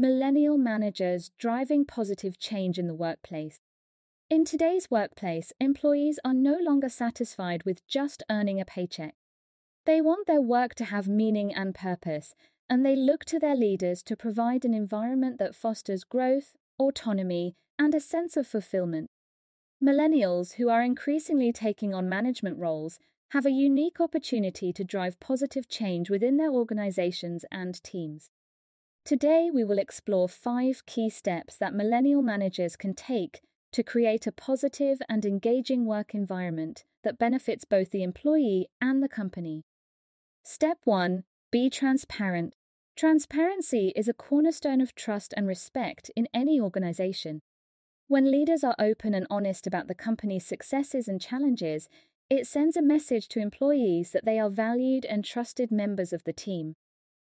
Millennial managers driving positive change in the workplace. In today's workplace, employees are no longer satisfied with just earning a paycheck. They want their work to have meaning and purpose, and they look to their leaders to provide an environment that fosters growth, autonomy, and a sense of fulfillment. Millennials, who are increasingly taking on management roles, have a unique opportunity to drive positive change within their organizations and teams. Today, we will explore five key steps that millennial managers can take to create a positive and engaging work environment that benefits both the employee and the company. Step 1 Be transparent. Transparency is a cornerstone of trust and respect in any organization. When leaders are open and honest about the company's successes and challenges, it sends a message to employees that they are valued and trusted members of the team.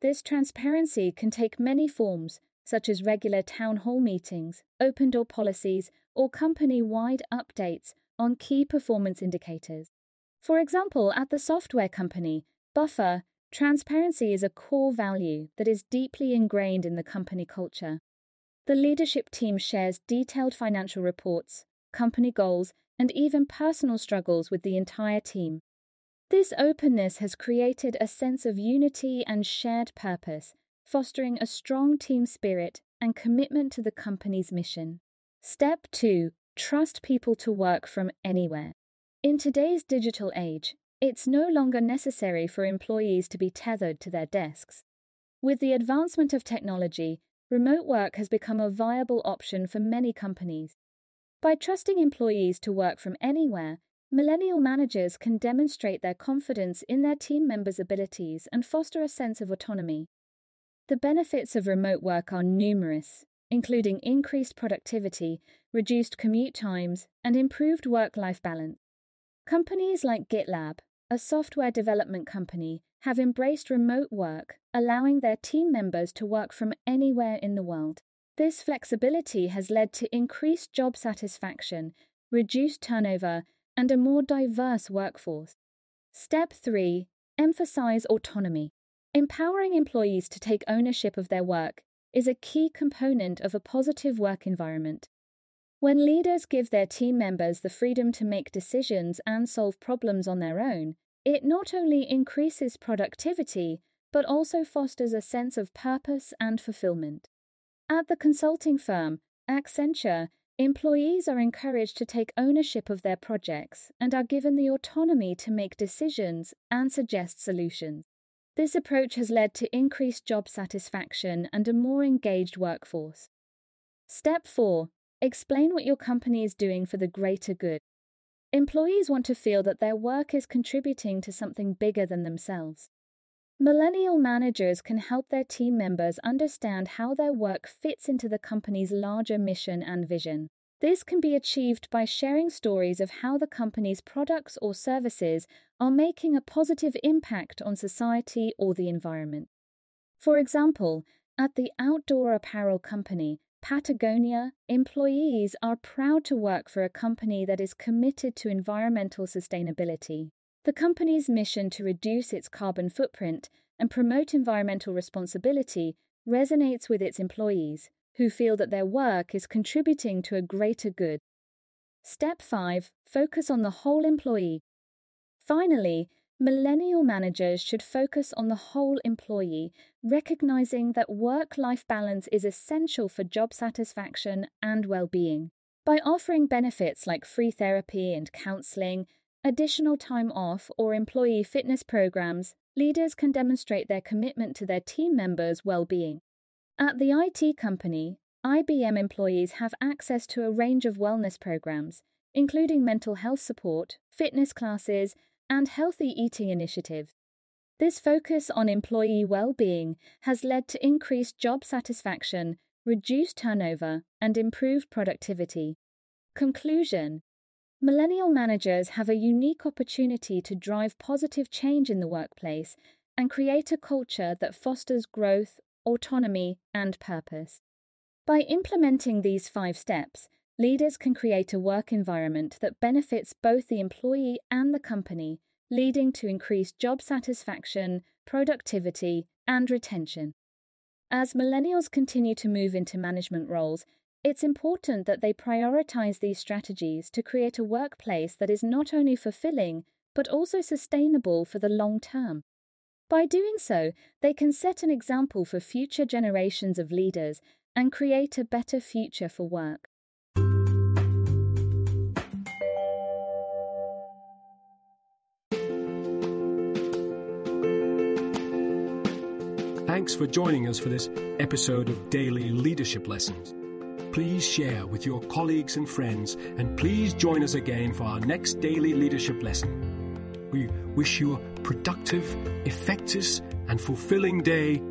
This transparency can take many forms, such as regular town hall meetings, open door policies, or company wide updates on key performance indicators. For example, at the software company, Buffer, transparency is a core value that is deeply ingrained in the company culture. The leadership team shares detailed financial reports, company goals, and even personal struggles with the entire team. This openness has created a sense of unity and shared purpose, fostering a strong team spirit and commitment to the company's mission. Step 2 Trust people to work from anywhere. In today's digital age, it's no longer necessary for employees to be tethered to their desks. With the advancement of technology, remote work has become a viable option for many companies. By trusting employees to work from anywhere, Millennial managers can demonstrate their confidence in their team members' abilities and foster a sense of autonomy. The benefits of remote work are numerous, including increased productivity, reduced commute times, and improved work life balance. Companies like GitLab, a software development company, have embraced remote work, allowing their team members to work from anywhere in the world. This flexibility has led to increased job satisfaction, reduced turnover, and a more diverse workforce. Step 3 Emphasize autonomy. Empowering employees to take ownership of their work is a key component of a positive work environment. When leaders give their team members the freedom to make decisions and solve problems on their own, it not only increases productivity, but also fosters a sense of purpose and fulfillment. At the consulting firm, Accenture, Employees are encouraged to take ownership of their projects and are given the autonomy to make decisions and suggest solutions. This approach has led to increased job satisfaction and a more engaged workforce. Step 4 Explain what your company is doing for the greater good. Employees want to feel that their work is contributing to something bigger than themselves. Millennial managers can help their team members understand how their work fits into the company's larger mission and vision. This can be achieved by sharing stories of how the company's products or services are making a positive impact on society or the environment. For example, at the outdoor apparel company, Patagonia, employees are proud to work for a company that is committed to environmental sustainability. The company's mission to reduce its carbon footprint and promote environmental responsibility resonates with its employees, who feel that their work is contributing to a greater good. Step 5 Focus on the whole employee. Finally, millennial managers should focus on the whole employee, recognizing that work life balance is essential for job satisfaction and well being. By offering benefits like free therapy and counseling, additional time off, or employee fitness programs, leaders can demonstrate their commitment to their team members' well being. At the IT company, IBM employees have access to a range of wellness programs, including mental health support, fitness classes, and healthy eating initiatives. This focus on employee well being has led to increased job satisfaction, reduced turnover, and improved productivity. Conclusion Millennial managers have a unique opportunity to drive positive change in the workplace and create a culture that fosters growth, autonomy, and purpose. By implementing these five steps, leaders can create a work environment that benefits both the employee and the company, leading to increased job satisfaction, productivity, and retention. As millennials continue to move into management roles, it's important that they prioritize these strategies to create a workplace that is not only fulfilling, but also sustainable for the long term. By doing so, they can set an example for future generations of leaders and create a better future for work. Thanks for joining us for this episode of Daily Leadership Lessons. Please share with your colleagues and friends, and please join us again for our next daily leadership lesson. We wish you a productive, effective, and fulfilling day